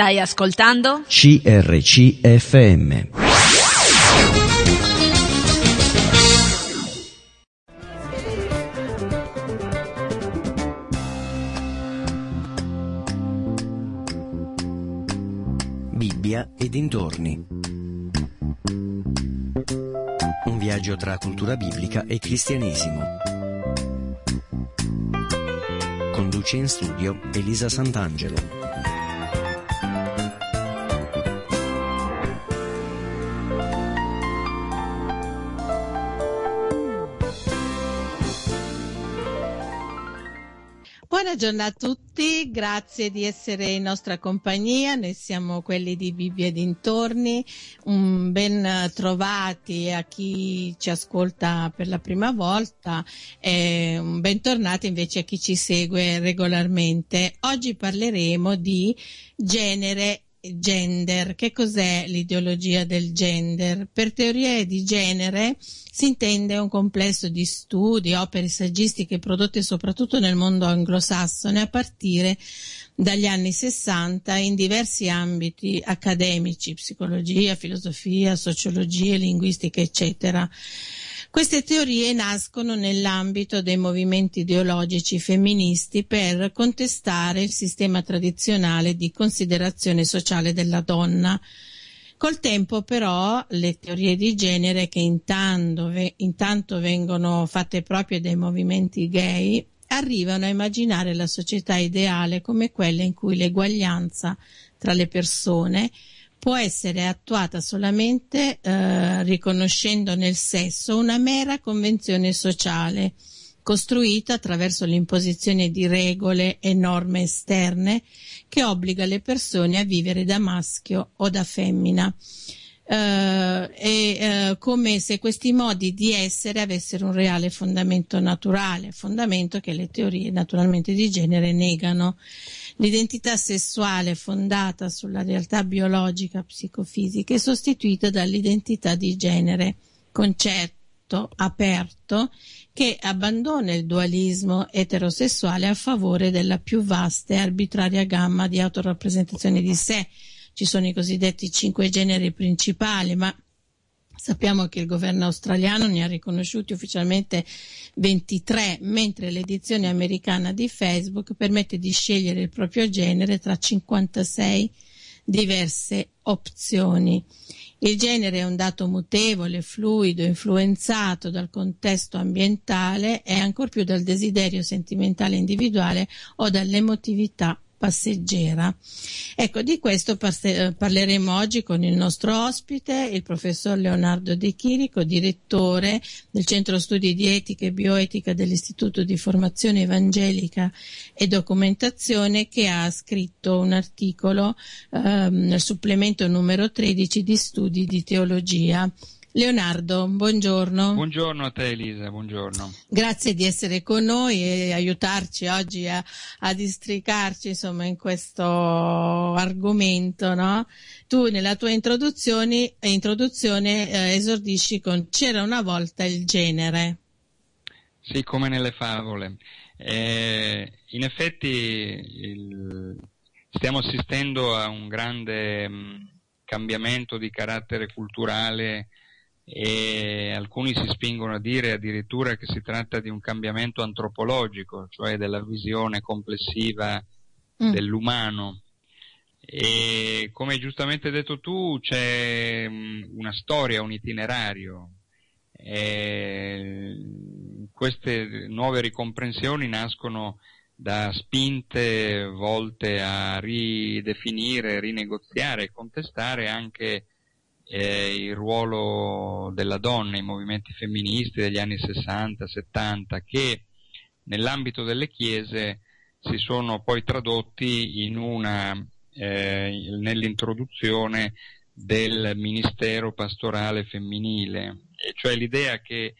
Stai ascoltando? CRCFM. Bibbia e dintorni. Un viaggio tra cultura biblica e cristianesimo. Conduce in studio Elisa Sant'Angelo. Buona giornata a tutti, grazie di essere in nostra compagnia, noi siamo quelli di Bibbia dintorni, un ben trovati a chi ci ascolta per la prima volta e un bentornati invece a chi ci segue regolarmente. Oggi parleremo di genere gender. Che cos'è l'ideologia del gender? Per teorie di genere si intende un complesso di studi, opere saggistiche prodotte soprattutto nel mondo anglosassone a partire dagli anni 60 in diversi ambiti accademici, psicologia, filosofia, sociologia, linguistica, eccetera. Queste teorie nascono nell'ambito dei movimenti ideologici femministi per contestare il sistema tradizionale di considerazione sociale della donna. Col tempo però le teorie di genere che intanto, intanto vengono fatte proprie dai movimenti gay arrivano a immaginare la società ideale come quella in cui l'eguaglianza tra le persone può essere attuata solamente eh, riconoscendo nel sesso una mera convenzione sociale costruita attraverso l'imposizione di regole e norme esterne che obbliga le persone a vivere da maschio o da femmina. Uh, e uh, come se questi modi di essere avessero un reale fondamento naturale, fondamento che le teorie naturalmente di genere negano. L'identità sessuale fondata sulla realtà biologica psicofisica è sostituita dall'identità di genere, concetto aperto che abbandona il dualismo eterosessuale a favore della più vasta e arbitraria gamma di autorappresentazione di sé. Ci sono i cosiddetti cinque generi principali, ma Sappiamo che il governo australiano ne ha riconosciuti ufficialmente 23, mentre l'edizione americana di Facebook permette di scegliere il proprio genere tra 56 diverse opzioni. Il genere è un dato mutevole, fluido, influenzato dal contesto ambientale e ancor più dal desiderio sentimentale individuale o dall'emotività passeggera. Ecco, di questo eh, parleremo oggi con il nostro ospite, il professor Leonardo De Chirico, direttore del Centro Studi di Etica e Bioetica dell'Istituto di Formazione Evangelica e Documentazione, che ha scritto un articolo ehm, nel supplemento numero 13 di Studi di Teologia. Leonardo, buongiorno. Buongiorno a te Elisa, buongiorno. Grazie di essere con noi e aiutarci oggi a, a districarci insomma in questo argomento, no? Tu nella tua introduzione, introduzione eh, esordisci con c'era una volta il genere. Sì, come nelle favole. Eh, in effetti il, stiamo assistendo a un grande mh, mm, cambiamento di carattere culturale e alcuni si spingono a dire addirittura che si tratta di un cambiamento antropologico, cioè della visione complessiva mm. dell'umano. E come giustamente detto tu, c'è mm, una storia, un itinerario. E queste nuove ricomprensioni nascono da spinte volte a ridefinire, rinegoziare e contestare anche eh, il ruolo della donna, i movimenti femministi degli anni 60-70 che nell'ambito delle chiese si sono poi tradotti in una, eh, nell'introduzione del ministero pastorale femminile, e cioè l'idea che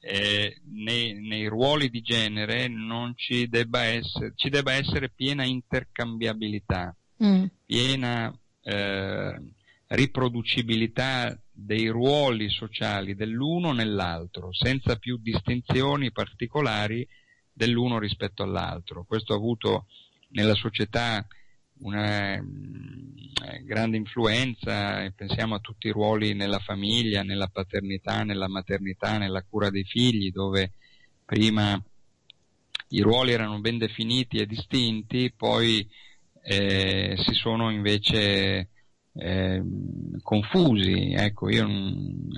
eh, nei, nei, ruoli di genere non ci debba essere, ci debba essere piena intercambiabilità, mm. piena eh, riproducibilità dei ruoli sociali dell'uno nell'altro, senza più distinzioni particolari dell'uno rispetto all'altro. Questo ha avuto nella società una, grande influenza, pensiamo a tutti i ruoli nella famiglia, nella paternità, nella maternità, nella cura dei figli, dove prima i ruoli erano ben definiti e distinti, poi eh, si sono invece eh, confusi. Ecco, non...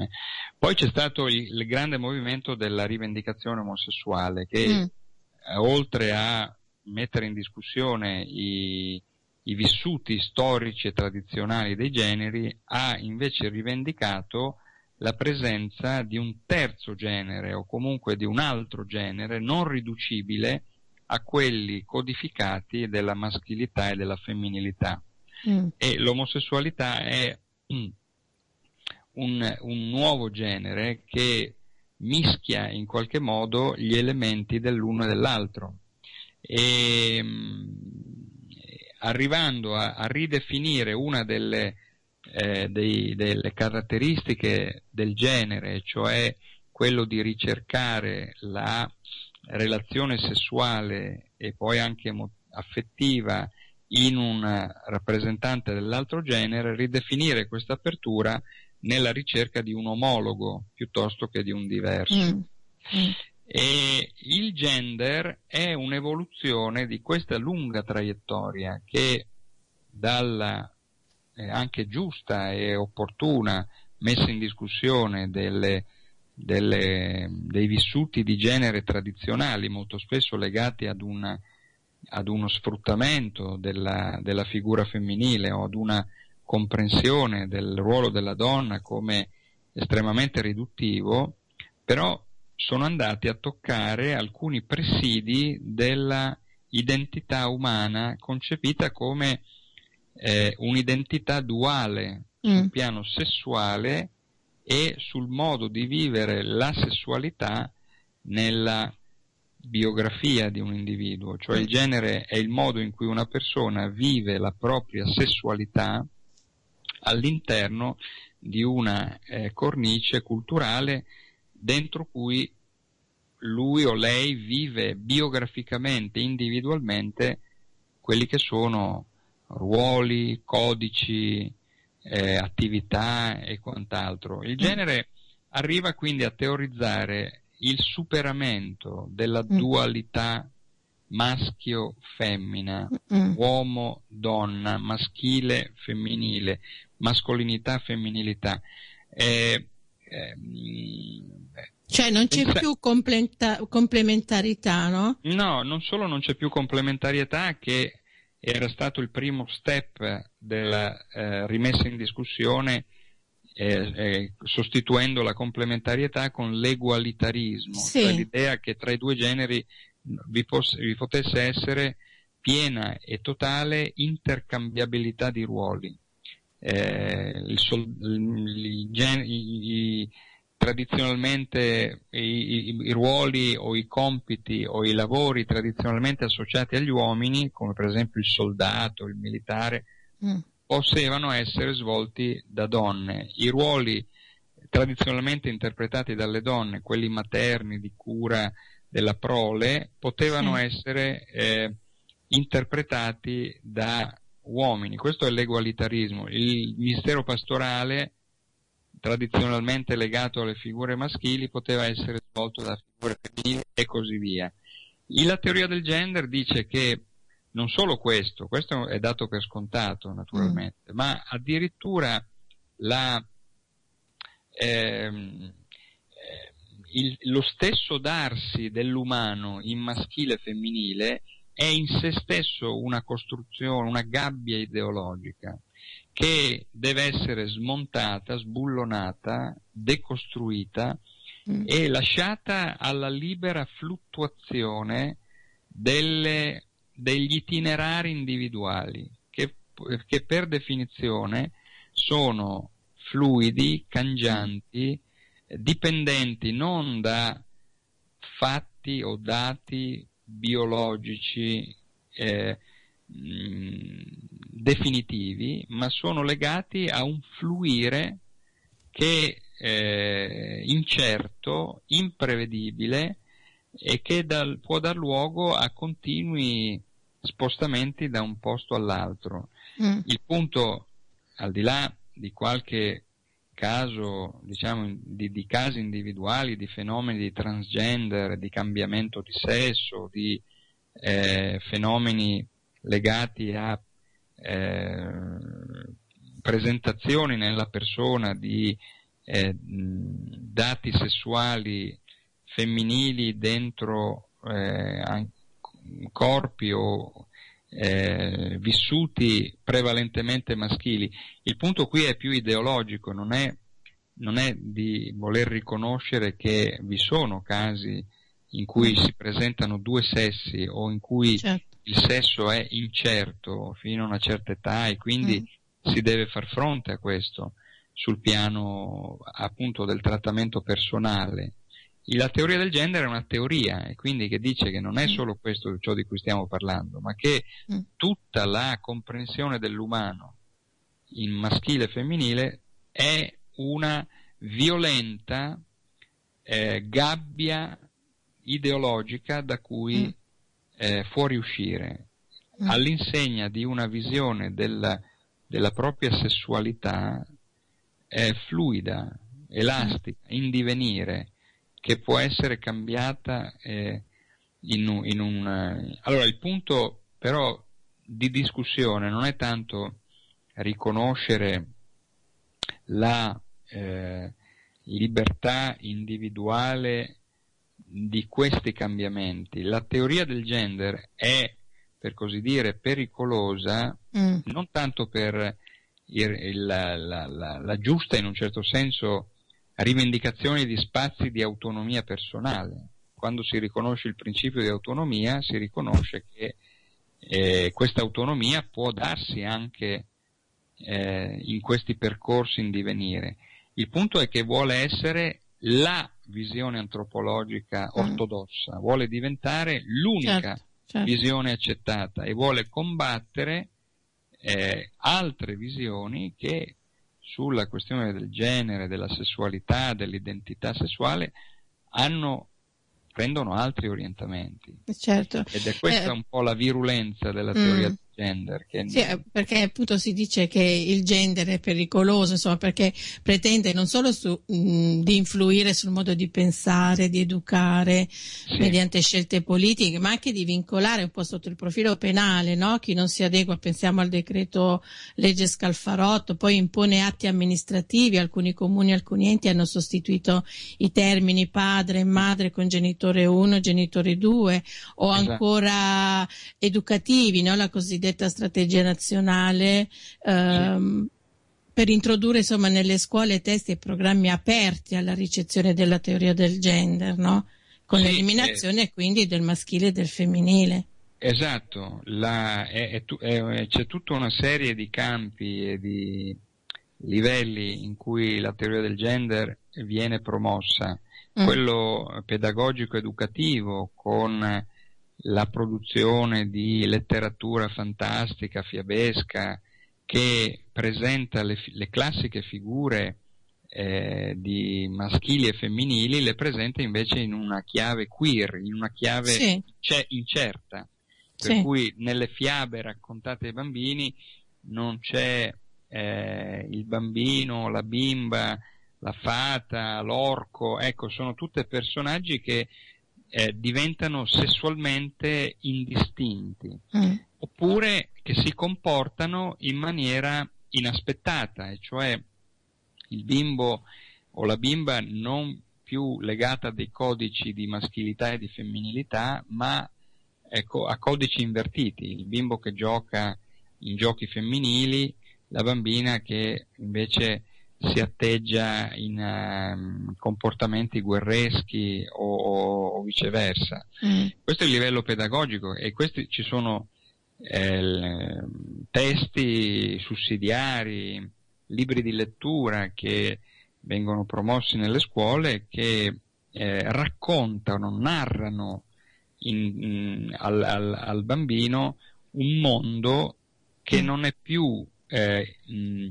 Poi c'è stato il, il, grande movimento della rivendicazione omosessuale che mm. eh, oltre a mettere in discussione i, i vissuti storici e tradizionali dei generi, ha invece rivendicato la presenza di un terzo genere o comunque di un altro genere non riducibile a quelli codificati della maschilità e della femminilità. Mm. E l'omosessualità è mm, un, un, nuovo genere che mischia in qualche modo gli elementi dell'uno e dell'altro. E, mm, arrivando a, a, ridefinire una delle eh, dei, delle caratteristiche del genere, cioè quello di ricercare la relazione sessuale e poi anche affettiva in un rappresentante dell'altro genere, ridefinire questa apertura nella ricerca di un omologo piuttosto che di un diverso. Mm. Mm. E il gender è un'evoluzione di questa lunga traiettoria che dalla eh, anche giusta e opportuna messa in discussione delle, delle, dei vissuti di genere tradizionali, molto spesso legati ad, una, ad uno sfruttamento della, della, figura femminile o ad una comprensione del ruolo della donna come estremamente riduttivo, però sono andati a toccare alcuni presidi della identità umana concepita come eh, un'identità duale mm. sul piano sessuale e sul modo di vivere la sessualità nella biografia di un individuo, cioè il genere è il modo in cui una persona vive la propria sessualità all'interno di una eh, cornice culturale dentro cui lui o lei vive biograficamente, individualmente, quelli che sono ruoli, codici, eh, attività e quant'altro. Il mm. genere arriva quindi a teorizzare il superamento della mm. dualità maschio-femmina, mm. uomo-donna, maschile-femminile, mascolinità-femminilità. Eh, eh, cioè non c'è più completa- complementarità, no? No, non solo non c'è più complementarietà che era stato il primo step della eh, rimessa in discussione eh, eh, sostituendo la complementarietà con l'egualitarismo, sì. cioè l'idea che tra i due generi vi, poss- vi, potesse essere piena e totale intercambiabilità di ruoli. Eh, il sol- il gen- i, tradizionalmente i, i, i, ruoli o i compiti o i lavori tradizionalmente associati agli uomini, come per esempio il soldato, il militare, mm. Potevano essere svolti da donne. I ruoli tradizionalmente interpretati dalle donne, quelli materni di cura della prole, potevano sì. essere eh, interpretati da uomini. Questo è l'egualitarismo. Il mistero pastorale tradizionalmente legato alle figure maschili poteva essere svolto da figure femminili e così via. La teoria del gender dice che non solo questo, questo è dato per scontato naturalmente, mm. ma addirittura la, ehm, eh, il, lo stesso darsi dell'umano in maschile e femminile è in se stesso una costruzione, una gabbia ideologica che deve essere smontata, sbullonata, decostruita mm. e lasciata alla libera fluttuazione delle, degli itinerari individuali, che, che per definizione sono fluidi, cangianti, dipendenti non da fatti o dati biologici eh, definitivi, ma sono legati a un fluire che è incerto, imprevedibile e che dal, può dar luogo a continui spostamenti da un posto all'altro. Mm. Il punto al di là di qualche caso, diciamo, di, di, casi individuali, di fenomeni di transgender, di cambiamento di sesso, di eh, fenomeni legati a eh, presentazioni nella persona di eh, dati sessuali femminili dentro eh, corpi o eh, vissuti prevalentemente maschili. Il punto qui è più ideologico, non è, non è di voler riconoscere che vi sono casi in cui si presentano due sessi o in cui certo. il sesso è incerto fino a una certa età e quindi mm. si deve far fronte a questo sul piano appunto del trattamento personale. La teoria del genere è una teoria e quindi che dice che non è mm. solo questo ciò di cui stiamo parlando, ma che mm. tutta la comprensione dell'umano in maschile e femminile è una violenta eh, gabbia ideologica da cui mm. eh, fuoriuscire all'insegna di una visione della, della propria sessualità eh, fluida, elastica, in divenire che può essere cambiata eh, in, in, un... Eh, allora il punto però di discussione non è tanto riconoscere la eh, libertà individuale di questi cambiamenti. La teoria del gender è, per così dire, pericolosa mm. non tanto per il, il, la, la, la, la, giusta, in un certo senso, rivendicazione di spazi di autonomia personale. Quando si riconosce il principio di autonomia, si riconosce che eh, questa autonomia può darsi anche eh, in questi percorsi in divenire. Il punto è che vuole essere la visione antropologica mm. ortodossa, vuole diventare l'unica certo, certo. visione accettata e vuole combattere eh, altre visioni che sulla questione del genere, della sessualità, dell'identità sessuale, hanno, prendono altri orientamenti. Certo. Ed è questa eh, un po' la virulenza della teoria mm gender. Che... Sì, eh, perché appunto si dice che il gender è pericoloso, insomma, perché pretende non solo su, mh, di influire sul modo di pensare, di educare sì. mediante scelte politiche, ma anche di vincolare un po' sotto il profilo penale, no? Chi non si adegua, pensiamo al decreto legge Scalfarotto, poi impone atti amministrativi, alcuni comuni, alcuni enti hanno sostituito i termini padre e madre con genitore 1, genitore 2, o esatto. ancora educativi, no? La cosiddetta cosiddetta strategia nazionale ehm, sì. per introdurre insomma nelle scuole testi e programmi aperti alla ricezione della teoria del gender, no? con sì, l'eliminazione eh, quindi del maschile e del femminile. Esatto, La, è, è, è, c'è tutta una serie di campi e di livelli in cui la teoria del gender viene promossa. Mm. Quello pedagogico educativo con la produzione di letteratura fantastica, fiabesca, che presenta le, le classiche figure eh, di maschili e femminili, le presenta invece in una chiave queer, in una chiave sì. incerta. Per sì. cui nelle fiabe raccontate ai bambini non c'è eh, il bambino, la bimba, la fata, l'orco, ecco, sono tutti personaggi che eh, diventano sessualmente indistinti, mm. oppure che si comportano in maniera inaspettata, e cioè il bimbo o la bimba non più legata a dei codici di maschilità e di femminilità, ma ecco, a codici invertiti, il bimbo che gioca in giochi femminili, la bambina che invece si atteggia in uh, comportamenti guerreschi o, o viceversa. Mm. Questo è il livello pedagogico e questi ci sono eh, testi sussidiari, libri di lettura che vengono promossi nelle scuole che eh, raccontano, narrano in, in, al, al, al, bambino un mondo che mm. non è più eh, mh,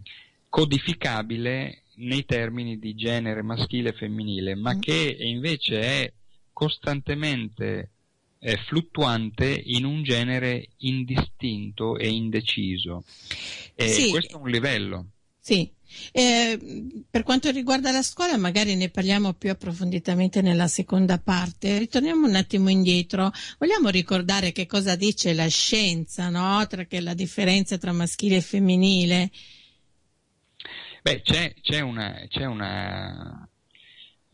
codificabile nei termini di genere maschile e femminile, ma mm. che invece è costantemente eh, fluttuante in un genere indistinto e indeciso. E sì. Questo è un livello. Sì. Eh, per quanto riguarda la scuola, magari ne parliamo più approfonditamente nella seconda parte. Ritorniamo un attimo indietro. Vogliamo ricordare che cosa dice la scienza, no? Tra che la differenza tra maschile e femminile. Beh, c'è, c'è una, c'è una,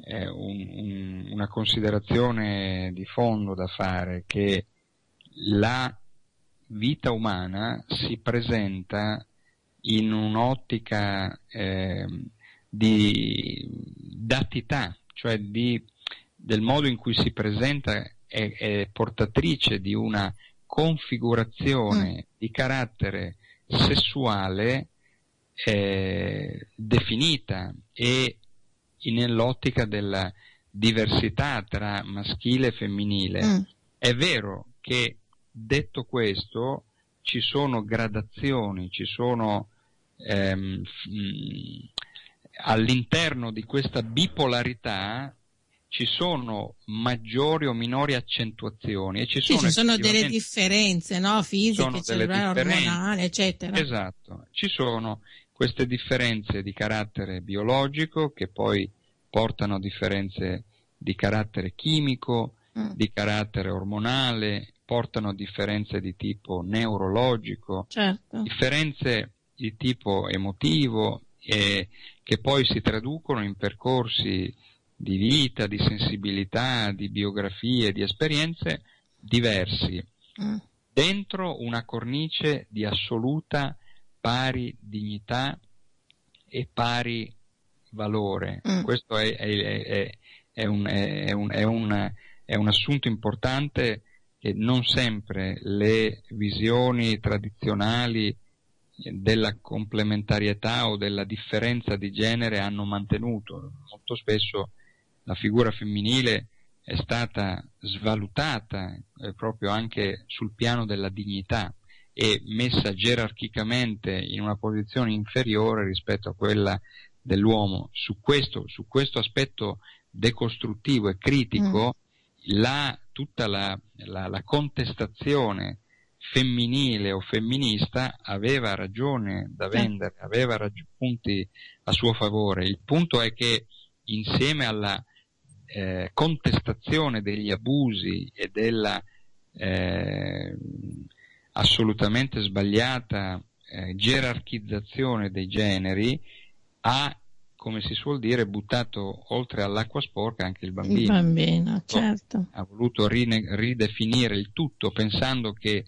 eh, un, un, una considerazione di fondo da fare che la vita umana si presenta in un'ottica eh, di datità, cioè di, del modo in cui si presenta è, è portatrice di una configurazione mm. di carattere sessuale eh, definita e nell'ottica della diversità tra maschile e femminile. Mm. È vero che detto questo ci sono gradazioni, ci sono ehm, all'interno di questa bipolarità ci sono maggiori o minori accentuazioni e ci sì, sono, ci sono delle differenze no? fisiche, cerebrali, ormonali, eccetera. Esatto, ci sono queste differenze di carattere biologico che poi portano a differenze di carattere chimico, mm. di carattere ormonale, portano a differenze di tipo neurologico, certo. differenze di tipo emotivo e che poi si traducono in percorsi di vita, di sensibilità, di biografie, di esperienze diversi, mm. dentro una cornice di assoluta pari dignità e pari valore. Mm. Questo è, è, è, è un, un, un assunto importante che non sempre le visioni tradizionali della complementarietà o della differenza di genere hanno mantenuto. Molto spesso la figura femminile è stata svalutata eh, proprio anche sul piano della dignità e messa gerarchicamente in una posizione inferiore rispetto a quella dell'uomo. Su questo, su questo aspetto decostruttivo e critico, mm. la, tutta la, la, la contestazione femminile o femminista aveva ragione da vendere, aveva rag- punti a suo favore. Il punto è che insieme alla eh, contestazione degli abusi e della eh, assolutamente sbagliata eh, gerarchizzazione dei generi ha come si suol dire, buttato oltre all'acqua sporca anche il bambino. Il bambino, certo. Ha voluto rine- ridefinire il tutto pensando che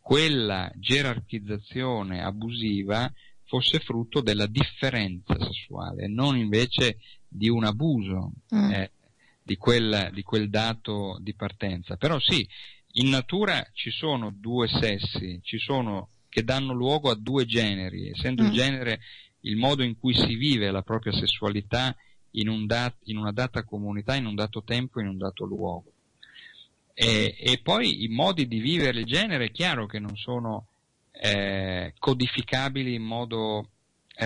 quella gerarchizzazione abusiva fosse frutto della differenza sessuale, non invece di un abuso mm. eh, di, quel, di quel dato di partenza. Però sì, in natura ci sono due sessi, ci sono che danno luogo a due generi, essendo mm. il genere il modo in cui si vive la propria sessualità in, un dat- in una data comunità, in un dato tempo, in un dato luogo. E, e, poi i modi di vivere il genere è chiaro che non sono eh, codificabili in modo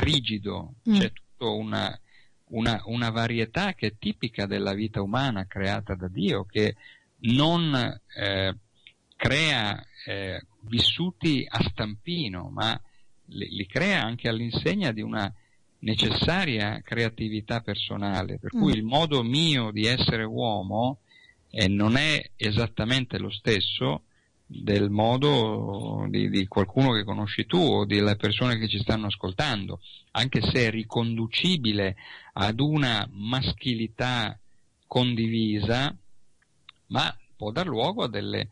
rigido, mm. c'è tutta una, una, una, varietà che è tipica della vita umana creata da Dio, che non eh, crea eh, vissuti a stampino, ma li, li, crea anche all'insegna di una necessaria creatività personale, per mm. cui il modo mio di essere uomo e non è esattamente lo stesso del modo di, di, qualcuno che conosci tu o delle persone che ci stanno ascoltando, anche se è riconducibile ad una maschilità condivisa, ma può dar luogo a delle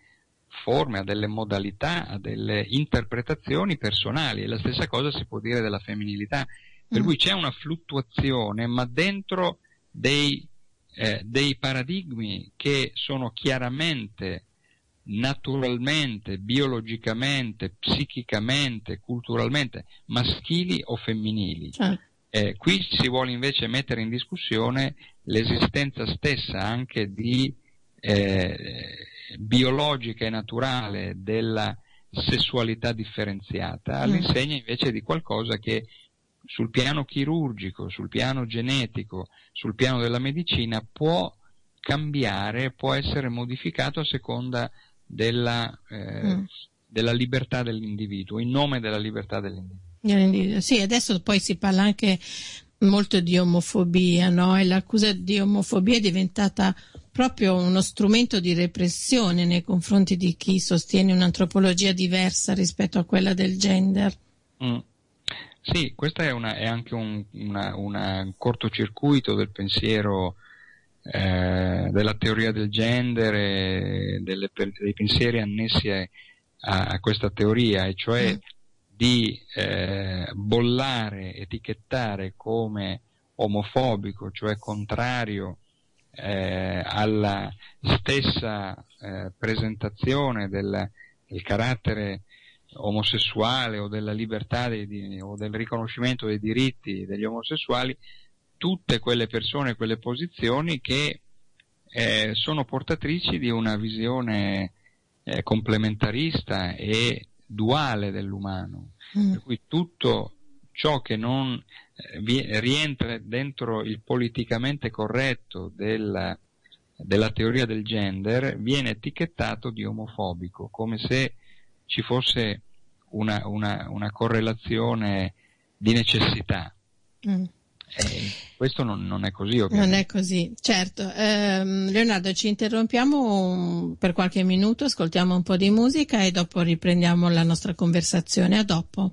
forme, a delle modalità, a delle interpretazioni personali e la stessa cosa si può dire della femminilità, per mm. cui c'è una fluttuazione, ma dentro dei eh, dei paradigmi che sono chiaramente, naturalmente, biologicamente, psichicamente, culturalmente maschili o femminili. Certo. Eh, qui si vuole invece mettere in discussione l'esistenza stessa anche di eh, biologica e naturale della sessualità differenziata, mm. all'insegna invece di qualcosa che sul piano chirurgico, sul piano genetico, sul piano della medicina può cambiare, può essere modificato a seconda della, eh, mm. della libertà dell'individuo, in nome della libertà dell'individuo. Sì, adesso poi si parla anche molto di omofobia, no? E l'accusa di omofobia è diventata proprio uno strumento di repressione nei confronti di chi sostiene un'antropologia diversa rispetto a quella del gender. Mm. Sì, questo è, è, anche un una, una cortocircuito del pensiero eh, della teoria del gender e delle, dei pensieri annessi a, a, questa teoria, e cioè mm. di eh, bollare, etichettare come omofobico, cioè contrario eh, alla stessa eh, presentazione del, del, carattere omosessuale o della libertà dei, o del riconoscimento dei diritti degli omosessuali, tutte quelle persone, quelle posizioni che eh, sono portatrici di una visione eh, complementarista e duale dell'umano, mm. per cui tutto ciò che non rientra dentro il politicamente corretto della, della teoria del gender viene etichettato di omofobico, come se ci fosse una, una, una correlazione di necessità. Mm. Eh, questo non, non, è così, ovviamente. Non è così, certo. Eh, Leonardo, ci interrompiamo per qualche minuto, ascoltiamo un po' di musica e dopo riprendiamo la nostra conversazione. A dopo.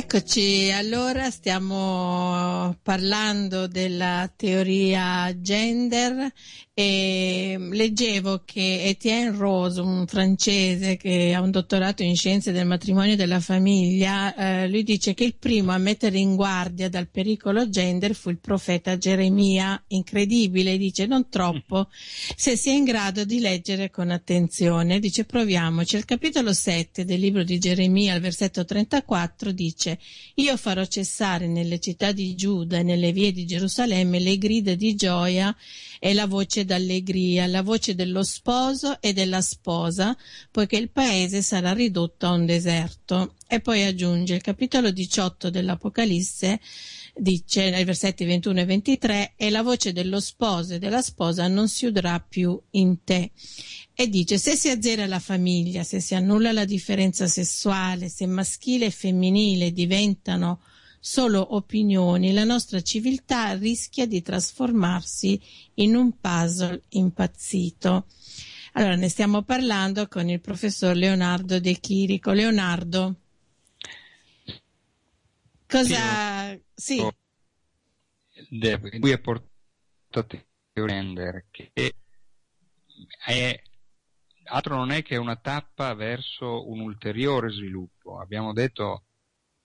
Eccoci, allora stiamo parlando della teoria gender e leggevo che Etienne Rose, un francese che ha un dottorato in scienze del matrimonio e della famiglia, eh, lui dice che il primo a mettere in guardia dal pericolo gender fu il profeta Geremia. Incredibile, dice non troppo, se si è in grado di leggere con attenzione. Dice proviamoci. Il capitolo 7 del libro di Geremia, al versetto 34, dice io farò cessare nelle città di Giuda e nelle vie di Gerusalemme le grida di gioia e la voce d'allegria, la voce dello sposo e della sposa, poiché il paese sarà ridotto a un deserto. E poi aggiunge il capitolo 18 dell'Apocalisse dice nei versetti 21 e 23 e la voce dello sposo e della sposa non si udrà più in te e dice se si azzera la famiglia se si annulla la differenza sessuale se maschile e femminile diventano solo opinioni, la nostra civiltà rischia di trasformarsi in un puzzle impazzito. Allora ne stiamo parlando con il professor Leonardo De Chirico. Leonardo, cosa... Sì. Lui è portato a render che è altro non è che una tappa verso un ulteriore sviluppo. Abbiamo detto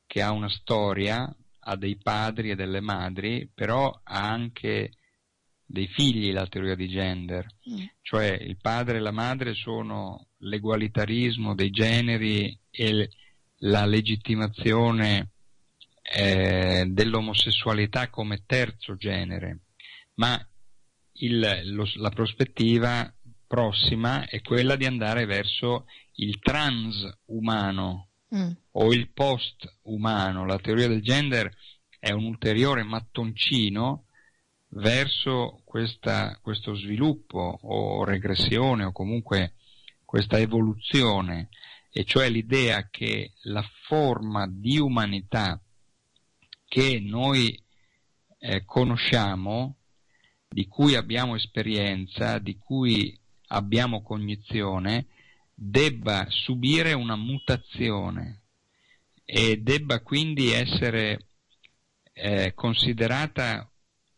che ha una storia, ha dei padri e delle madri, però ha anche dei figli la teoria di gender, mm. cioè il padre e la madre sono l'egualitarismo dei generi e la legittimazione eh, dell'omosessualità come terzo genere, ma il, lo, la prospettiva prossima è quella di andare verso il transumano, mm. o il post-umano. La teoria del gender è un ulteriore mattoncino verso questa, questo sviluppo o regressione o comunque questa evoluzione, e cioè l'idea che la forma di umanità che noi eh, conosciamo, di cui abbiamo esperienza, di cui abbiamo cognizione, debba subire una mutazione e debba quindi essere eh, considerata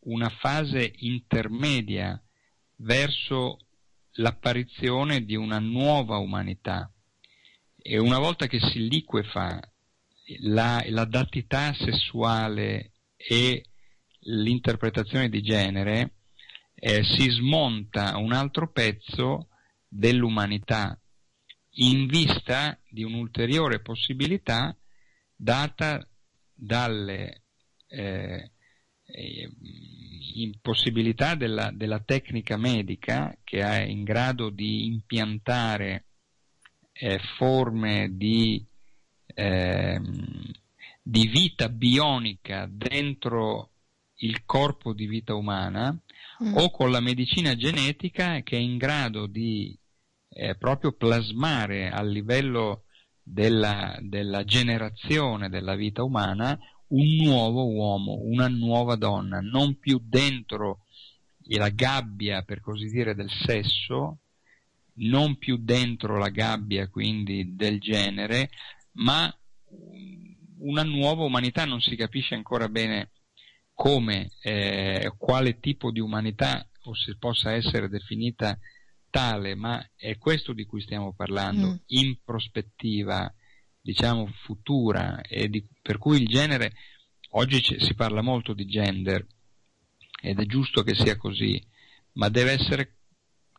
una fase intermedia verso l'apparizione di una nuova umanità. E una volta che si liquefa la, la datità sessuale e l'interpretazione di genere, eh, si smonta un altro pezzo dell'umanità in vista di un'ulteriore possibilità data dalle eh, impossibilità della, della, tecnica medica che è in grado di impiantare eh, forme di, ehm, di vita bionica dentro il corpo di vita umana mm. o con la medicina genetica che è in grado di eh, proprio plasmare a livello della, della generazione della vita umana un nuovo uomo, una nuova donna, non più dentro la gabbia, per così dire, del sesso, non più dentro la gabbia quindi del genere, ma una nuova umanità, non si capisce ancora bene come, eh, quale tipo di umanità o se possa essere definita tale, ma è questo di cui stiamo parlando, mm. in prospettiva, diciamo, futura, e di, per cui il genere, oggi c- si parla molto di gender, ed è giusto che sia così, ma deve essere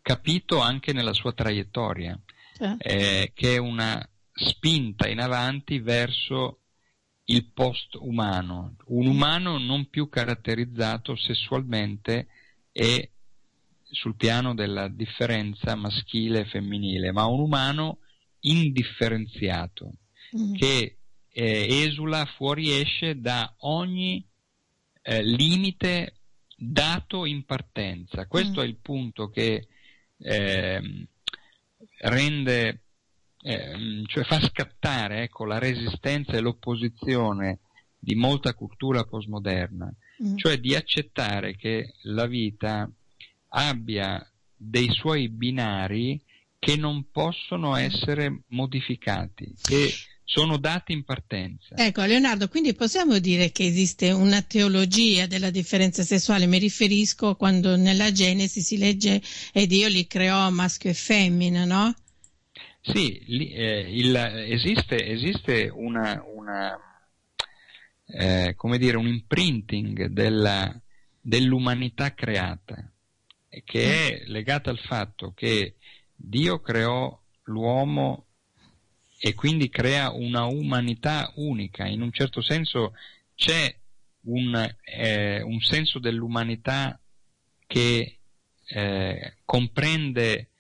capito anche nella sua traiettoria, cioè. eh, che è una spinta in avanti verso il post-umano, un umano non più caratterizzato sessualmente e sul piano della differenza maschile e femminile, ma un umano indifferenziato mm. che eh, esula, fuoriesce da ogni eh, limite dato in partenza. Questo mm. è il punto che eh, rende, eh, cioè fa scattare ecco, la resistenza e l'opposizione di molta cultura postmoderna, mm. cioè di accettare che la vita abbia dei suoi binari che non possono essere modificati, che sono dati in partenza. Ecco, Leonardo, quindi possiamo dire che esiste una teologia della differenza sessuale, mi riferisco quando nella Genesi si legge e Dio li creò maschio e femmina, no? Sì, eh, il, esiste, esiste una, una eh, come dire, un imprinting della, dell'umanità creata che è legata al fatto che Dio creò l'uomo e quindi crea una umanità unica. In un certo senso c'è un, eh, un senso dell'umanità che eh, comprende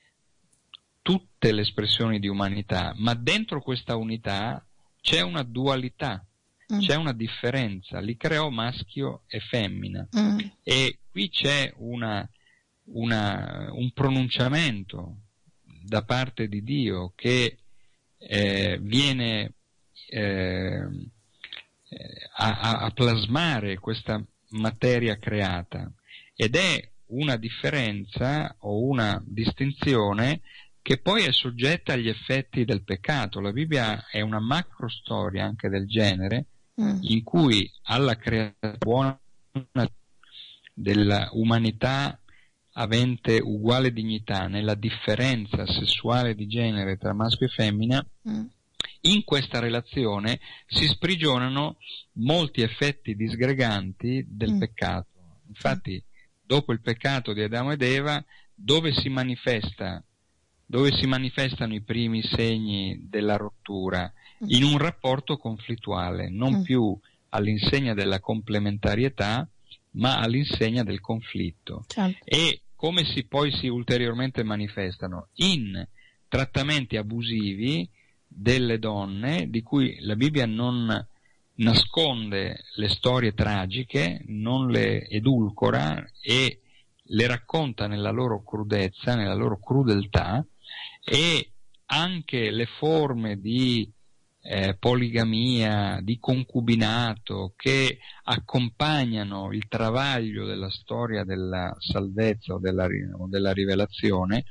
tutte le espressioni di umanità, ma dentro questa unità c'è una dualità, mm. c'è una differenza, li creò maschio e femmina mm. e qui c'è una, una, un pronunciamento da parte di Dio che eh, viene eh, a, a, plasmare questa materia creata ed è una differenza o una distinzione che poi è soggetta agli effetti del peccato. La Bibbia è una macro storia anche del genere mm. in cui alla creazione buona dell'umanità avente uguale dignità nella differenza sessuale di genere tra maschio e femmina, mm. in questa relazione si sprigionano molti effetti disgreganti del mm. peccato. Infatti, dopo il peccato di Adamo ed Eva, dove si manifesta dove si manifestano i primi segni della rottura, mm. in un rapporto conflittuale, non mm. più all'insegna della complementarietà, ma all'insegna del conflitto. Certo. E come si poi si ulteriormente manifestano in trattamenti abusivi delle donne di cui la Bibbia non nasconde le storie tragiche, non le edulcora e le racconta nella loro crudezza, nella loro crudeltà e anche le forme di eh, poligamia, di concubinato che accompagnano il travaglio della storia della salvezza o della, o della rivelazione,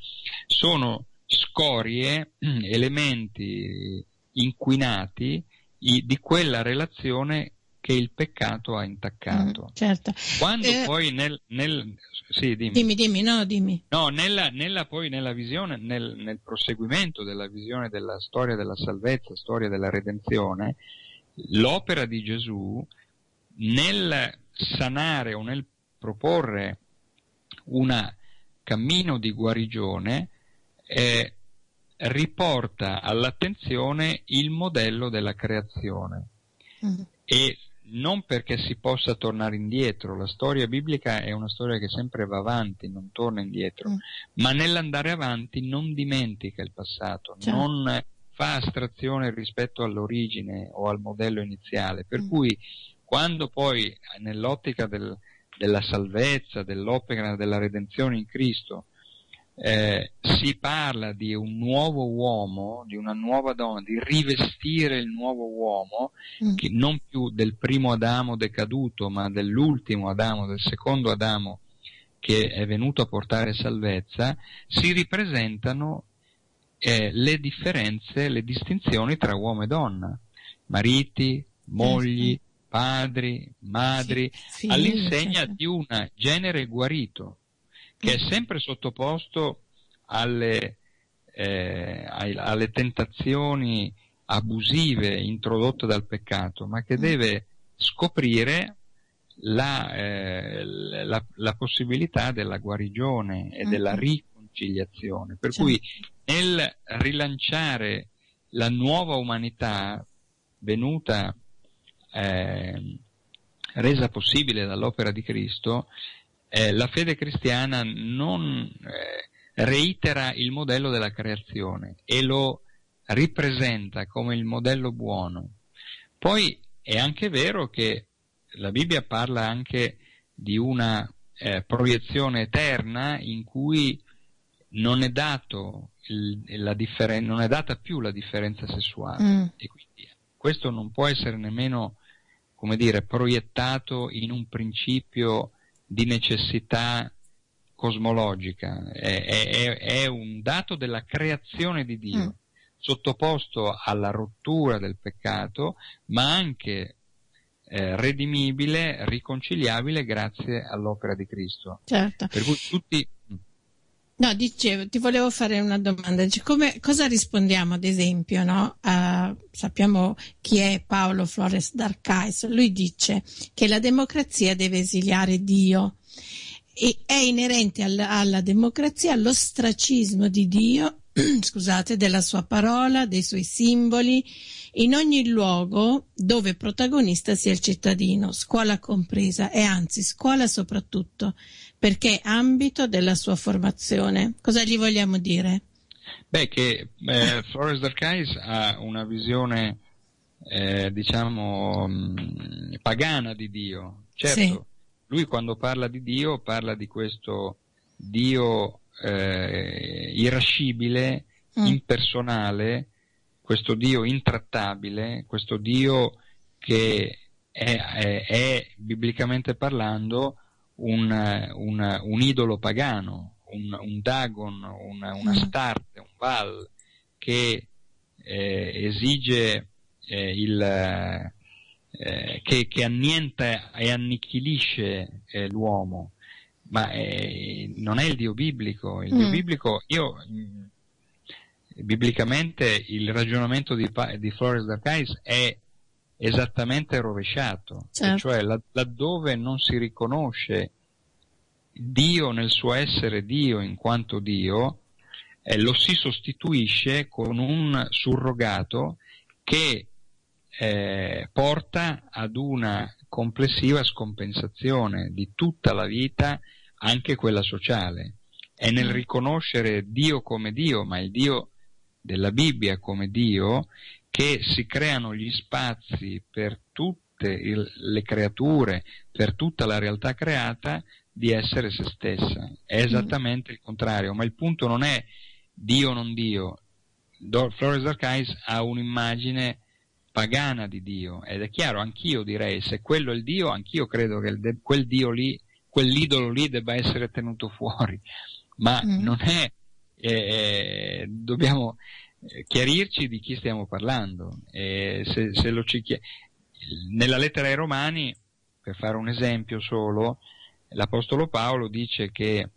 sono scorie, elementi inquinati di quella relazione che il peccato ha intaccato. Mm, certo. Quando eh, poi nel, nel sì, dimmi. Dimmi, dimmi, no, dimmi. No, nella, nella, poi nella visione, nel, nel, proseguimento della visione della storia della salvezza, storia della redenzione, l'opera di Gesù nel sanare o nel proporre un cammino di guarigione eh, riporta all'attenzione il modello della creazione. Mm. E non perché si possa tornare indietro, la storia biblica è una storia che sempre va avanti, non torna indietro, mm. ma nell'andare avanti non dimentica il passato, certo. non fa astrazione rispetto all'origine o al modello iniziale, per mm. cui quando poi nell'ottica del, della salvezza, dell'opera della redenzione in Cristo, eh, si parla di un nuovo uomo, di una nuova donna, di rivestire il nuovo uomo, mm. che non più del primo Adamo decaduto, ma dell'ultimo Adamo, del secondo Adamo che è venuto a portare salvezza, si ripresentano eh, le differenze, le distinzioni tra uomo e donna, mariti, mogli, padri, madri, sì, all'insegna certo. di un genere guarito che è sempre sottoposto alle, eh, alle tentazioni abusive introdotte dal peccato, ma che mm. deve scoprire la, eh, la, la possibilità della guarigione e della mm-hmm. riconciliazione. Per cui nel rilanciare la nuova umanità venuta eh, resa possibile dall'opera di Cristo, eh, la fede cristiana non eh, reitera il modello della creazione e lo ripresenta come il modello buono. Poi è anche vero che la Bibbia parla anche di una eh, proiezione eterna in cui non è, differen- non è, data più la differenza sessuale mm. e quindi questo non può essere nemmeno come dire, proiettato in un principio di necessità cosmologica, è, è, è un dato della creazione di Dio, mm. sottoposto alla rottura del peccato, ma anche eh, redimibile, riconciliabile grazie all'opera di Cristo. Certo. Per cui tutti... No, dicevo, ti volevo fare una domanda. Come, cosa rispondiamo, ad esempio, no? uh, sappiamo chi è Paolo Flores d'Arcais. Lui dice che la democrazia deve esiliare Dio e è inerente alla, alla democrazia l'ostracismo di Dio, scusate, della sua parola, dei suoi simboli, in ogni luogo dove protagonista sia il cittadino, scuola compresa e anzi scuola soprattutto, perché ambito della sua formazione. Cosa gli vogliamo dire? Beh, che eh, Flores d'Arcais ha una visione, eh, diciamo, mh, mm, pagana di Dio. Certo, sì. lui quando parla di Dio parla di questo Dio eh, irascibile, mm. impersonale, questo Dio intrattabile, questo Dio che è, è, è biblicamente parlando un, un, un, idolo pagano, un, un Dagon, una, una mm. Starte, un Val che eh, esige eh, il, eh, che, che, annienta e annichilisce eh, l'uomo, ma eh, non è il Dio biblico. Il mm. Dio biblico, io biblicamente il ragionamento di, di Flores d'Arcais è esattamente rovesciato, certo. cioè laddove non si riconosce Dio nel suo essere Dio in quanto Dio, eh, lo si sostituisce con un surrogato che eh, porta ad una complessiva scompensazione di tutta la vita, anche quella sociale. È nel riconoscere Dio come Dio, ma il Dio della Bibbia come Dio, che si creano gli spazi per tutte il, le creature, per tutta la realtà creata, di essere se stessa. È esattamente il contrario, ma il punto non è Dio o non Dio. Flores d'Arcais ha un'immagine pagana di Dio ed è chiaro, anch'io direi, se quello è il Dio, anch'io credo che il, quel Dio lì, quell'idolo lì debba essere tenuto fuori, ma mm. non è eh, dobbiamo eh, chiarirci di chi stiamo parlando. Eh, se, se ci, nella lettera ai Romani, per fare un esempio solo, l'Apostolo Paolo dice che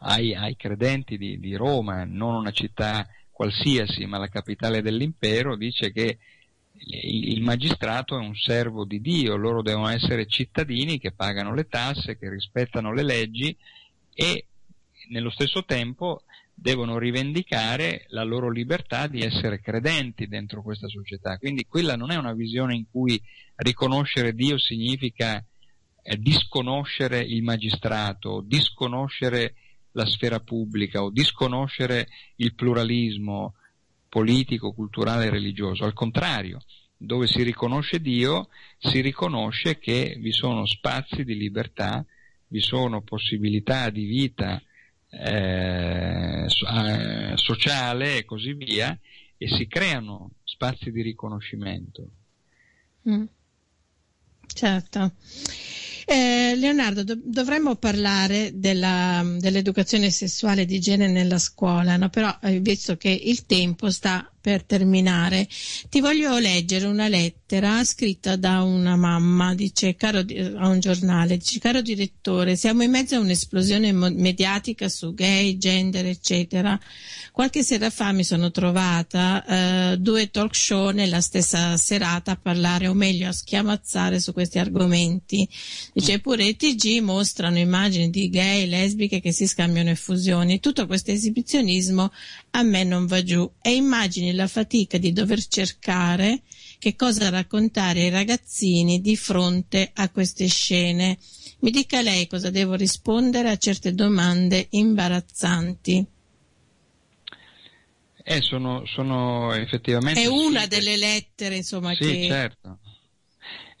ai, ai credenti di, di, Roma, non una città qualsiasi, ma la capitale dell'impero, dice che il magistrato è un servo di Dio, loro devono essere cittadini che pagano le tasse, che rispettano le leggi e nello stesso tempo devono rivendicare la loro libertà di essere credenti dentro questa società. Quindi quella non è una visione in cui riconoscere Dio significa eh, disconoscere il magistrato, disconoscere la sfera pubblica o disconoscere il pluralismo politico, culturale e religioso. Al contrario, dove si riconosce Dio, si riconosce che vi sono spazi di libertà, vi sono possibilità di vita eh, eh sociale e così via, e si creano spazi di riconoscimento. Mm. Certo. Eh, Leonardo, do- dovremmo parlare della, dell'educazione sessuale di genere nella scuola, no? però eh, visto che il tempo sta per terminare, ti voglio leggere una lettera scritta da una mamma, dice, caro, a un giornale, dice, caro direttore, siamo in mezzo a un'esplosione mediatica su gay, gender, eccetera. Qualche sera fa mi sono trovata eh, due talk show nella stessa serata a parlare, o meglio a schiamazzare su questi argomenti. Dice pure i TG mostrano immagini di gay, lesbiche che si scambiano effusioni. Tutto questo esibizionismo a me non va giù. E immagini la fatica di dover cercare che cosa raccontare ai ragazzini di fronte a queste scene. Mi dica lei cosa devo rispondere a certe domande imbarazzanti. Eh, sono, sono effettivamente... È una delle lettere, insomma, sì, che... certo.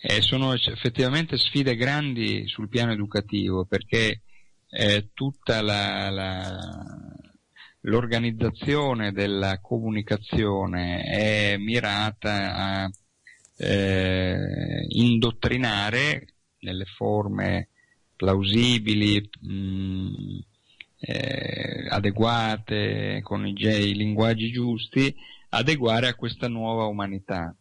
Eh, sono effettivamente sfide grandi sul piano educativo, perché eh, tutta la, la, l'organizzazione della comunicazione è mirata a eh, indottrinare nelle forme plausibili, mh, eh, adeguate, con i, i linguaggi giusti, adeguare a questa nuova umanità.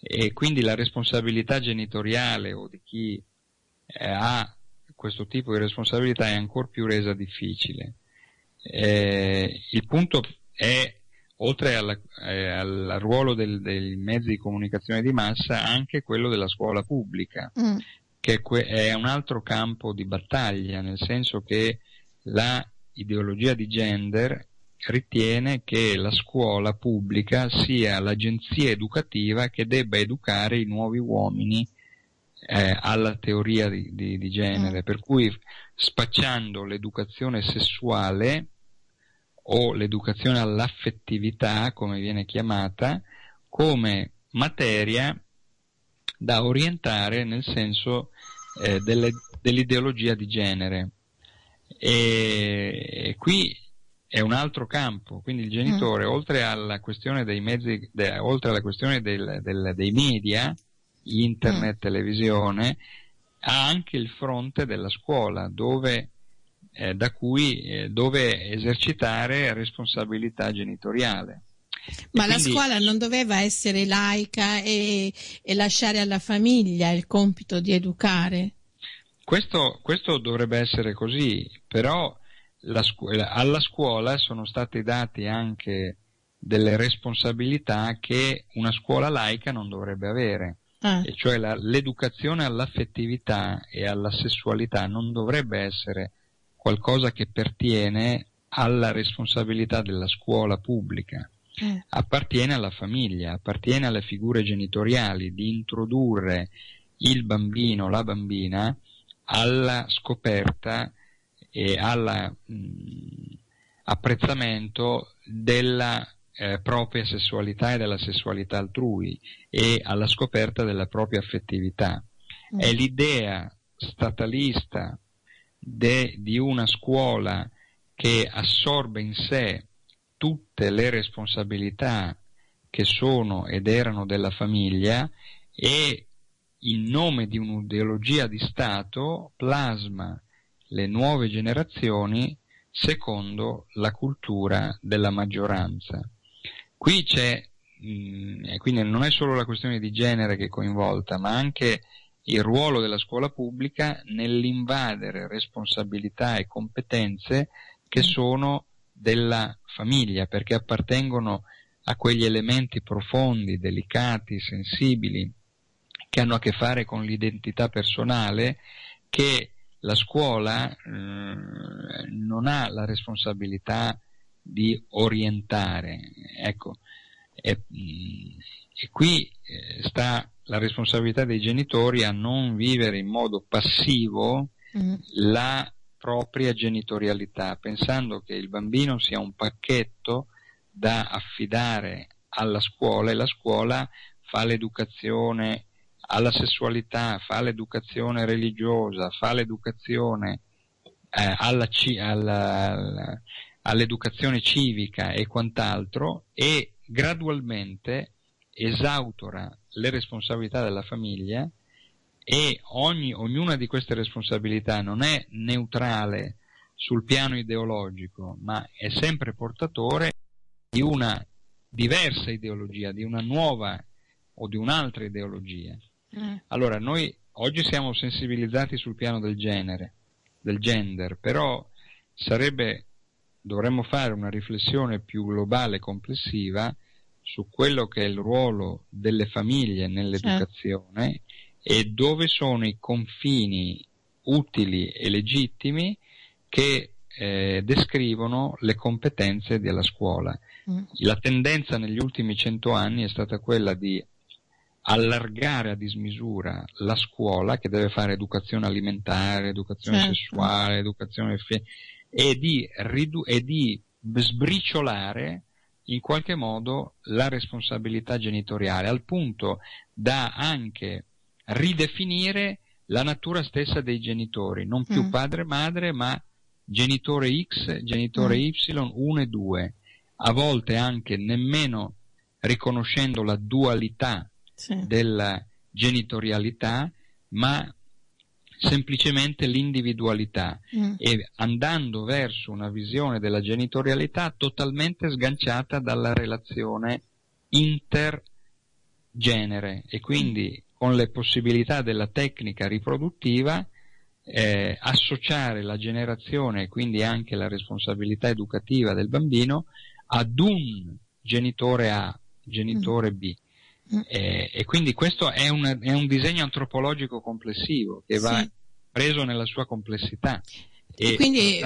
E quindi la responsabilità genitoriale o di chi eh, ha questo tipo di responsabilità è ancora più resa difficile. Eh, il punto è, oltre alla, eh, al ruolo del, dei mezzi di comunicazione di massa, anche quello della scuola pubblica, mm. che è un altro campo di battaglia, nel senso che la ideologia di gender ritiene che la scuola pubblica sia l'agenzia educativa che debba educare i nuovi uomini eh, alla teoria di, di, di genere, mm. per cui spacciando l'educazione sessuale o l'educazione all'affettività, come viene chiamata, come materia da orientare nel senso eh, delle, dell'ideologia di genere. E, e qui è un altro campo, quindi il genitore, mm. oltre alla questione dei mezzi, de, oltre alla questione del, del, dei media, internet, mm. televisione, ha anche il fronte della scuola, dove, eh, da cui, eh, dove esercitare responsabilità genitoriale. Ma quindi... la scuola non doveva essere laica e, e lasciare alla famiglia il compito di educare? Questo, questo dovrebbe essere così, però scu- alla scuola sono state date anche delle responsabilità che una scuola laica non dovrebbe avere. Ah. E cioè la, l'educazione all'affettività e alla sessualità non dovrebbe essere qualcosa che pertiene alla responsabilità della scuola pubblica. Eh. Appartiene alla famiglia, appartiene alle figure genitoriali di introdurre il bambino, la bambina alla scoperta e all'apprezzamento della eh, propria sessualità e della sessualità altrui e alla scoperta della propria affettività. Mm. È l'idea statalista de, di una scuola che assorbe in sé tutte le responsabilità che sono ed erano della famiglia e in nome di un'ideologia di Stato plasma le nuove generazioni secondo la cultura della maggioranza. Qui c'è, mh, mm, quindi non è solo la questione di genere che è coinvolta, ma anche il ruolo della scuola pubblica nell'invadere responsabilità e competenze che sono della famiglia, perché appartengono a quegli elementi profondi, delicati, sensibili, che hanno a che fare con l'identità personale, che la scuola eh, non ha la responsabilità di orientare. Ecco, e, e qui eh, sta la responsabilità dei genitori a non vivere in modo passivo mm. la propria genitorialità, pensando che il bambino sia un pacchetto da affidare alla scuola e la scuola fa l'educazione alla sessualità, fa l'educazione religiosa, fa l'educazione eh, alla, alla, all'educazione civica e quant'altro e gradualmente esautora le responsabilità della famiglia e ogni, ognuna di queste responsabilità non è neutrale sul piano ideologico, ma è sempre portatore di una diversa ideologia, di una nuova o di un'altra ideologia. Mm. Allora, noi oggi siamo sensibilizzati sul piano del genere, del gender, però sarebbe, dovremmo fare una riflessione più globale complessiva su quello che è il ruolo delle famiglie nell'educazione certo. e dove sono i confini utili e legittimi che eh, descrivono le competenze della scuola. Mm. La tendenza negli ultimi cento anni è stata quella di allargare a dismisura la scuola che deve fare educazione alimentare, educazione certo. sessuale, educazione e di, ridu- e di sbriciolare in qualche modo la responsabilità genitoriale, al punto da anche ridefinire la natura stessa dei genitori, non più mm. padre e madre, ma genitore X, genitore mm. Y, 1 e 2, a volte anche nemmeno riconoscendo la dualità sì. della genitorialità, ma semplicemente l'individualità mm. e andando verso una visione della genitorialità totalmente sganciata dalla relazione intergenere e quindi con le possibilità della tecnica riproduttiva eh, associare la generazione e quindi anche la responsabilità educativa del bambino ad un genitore A, genitore mm. B. Mm. Eh, e quindi questo è un, è un, disegno antropologico complessivo che va sì. preso nella sua complessità. E quindi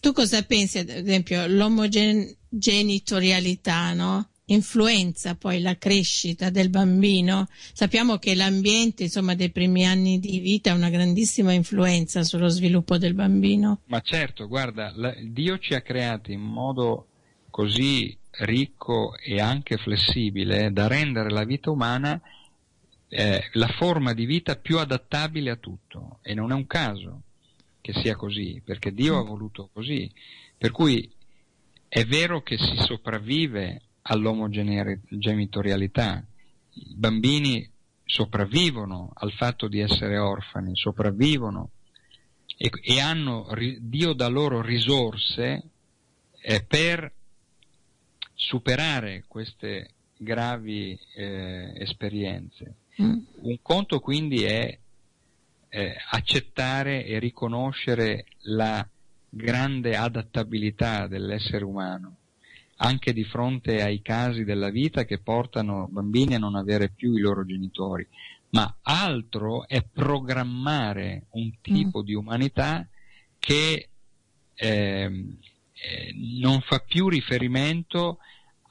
tu cosa pensi, ad esempio, l'omogenitorialità, no? influenza poi la crescita del bambino. Sappiamo che l'ambiente, insomma, dei primi anni di vita ha una grandissima influenza sullo sviluppo del bambino. Ma certo, guarda, la, Dio ci ha creati in modo così ricco e anche flessibile da rendere la vita umana eh, la forma di vita più adattabile a tutto e non è un caso che sia così, perché Dio ha mm. voluto così. Per cui è vero che si sopravvive all'omogenitorialità, i bambini sopravvivono al fatto di essere orfani, sopravvivono e, e hanno, Dio dà loro risorse eh, per superare queste gravi eh, esperienze. Mm. Un conto quindi è eh, accettare e riconoscere la grande adattabilità dell'essere umano, anche di fronte ai casi della vita che portano bambini a non avere più i loro genitori, ma altro è programmare un tipo mm. di umanità che eh, eh, non fa più riferimento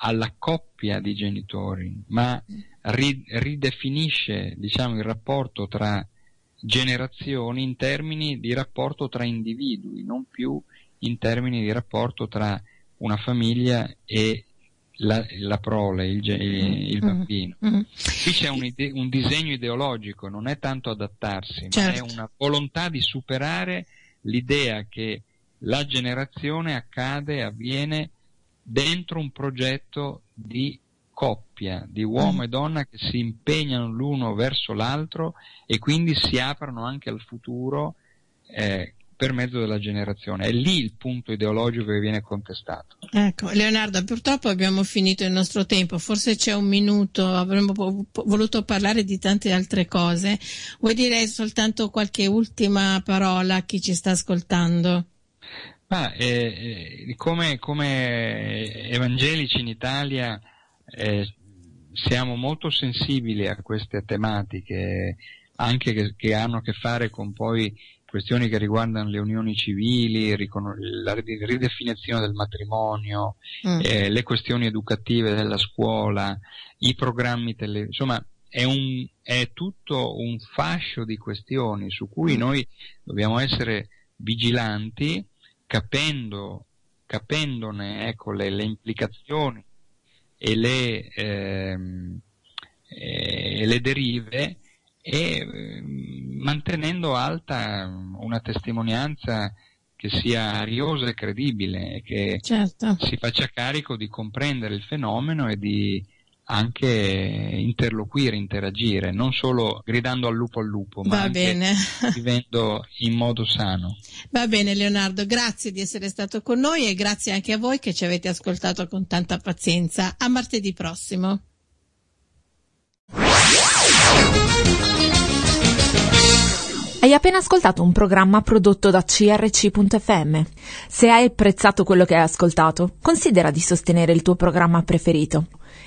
alla coppia di genitori, ma ri- ridefinisce diciamo, il rapporto tra generazioni in termini di rapporto tra individui, non più in termini di rapporto tra una famiglia e la, la prole, il, il, il mm-hmm. bambino. Mm-hmm. Qui c'è un, ide- un, disegno ideologico, non è tanto adattarsi, certo. ma è certo. una volontà di superare l'idea che la generazione accade, avviene dentro un progetto di coppia, di uomo mm. e donna che si impegnano l'uno verso l'altro e quindi si aprono anche al futuro eh, per mezzo della generazione. È lì il punto ideologico che viene contestato. Ecco, Leonardo, purtroppo abbiamo finito il nostro tempo, forse c'è un minuto, avremmo voluto parlare di tante altre cose. Vuoi dire soltanto qualche ultima parola a chi ci sta ascoltando? Ah, eh, come, come, evangelici in Italia eh, siamo molto sensibili a queste tematiche, anche che, che, hanno a che fare con poi questioni che riguardano le unioni civili, la ridefinizione del matrimonio, mm. eh, le questioni educative della scuola, i programmi televisivi, insomma è, un, è, tutto un fascio di questioni su cui mm. noi dobbiamo essere vigilanti capendo, capendone ecco, le, le, implicazioni e le, ehm, e le derive e mm, mantenendo alta una testimonianza che sia ariosa e credibile e che certo. si faccia carico di comprendere il fenomeno e di anche interloquire, interagire, non solo gridando al lupo al lupo, ma Va bene. vivendo in modo sano. Va bene Leonardo, grazie di essere stato con noi e grazie anche a voi che ci avete ascoltato con tanta pazienza. A martedì prossimo. Hai appena ascoltato un programma prodotto da crc.fm. Se hai apprezzato quello che hai ascoltato, considera di sostenere il tuo programma preferito.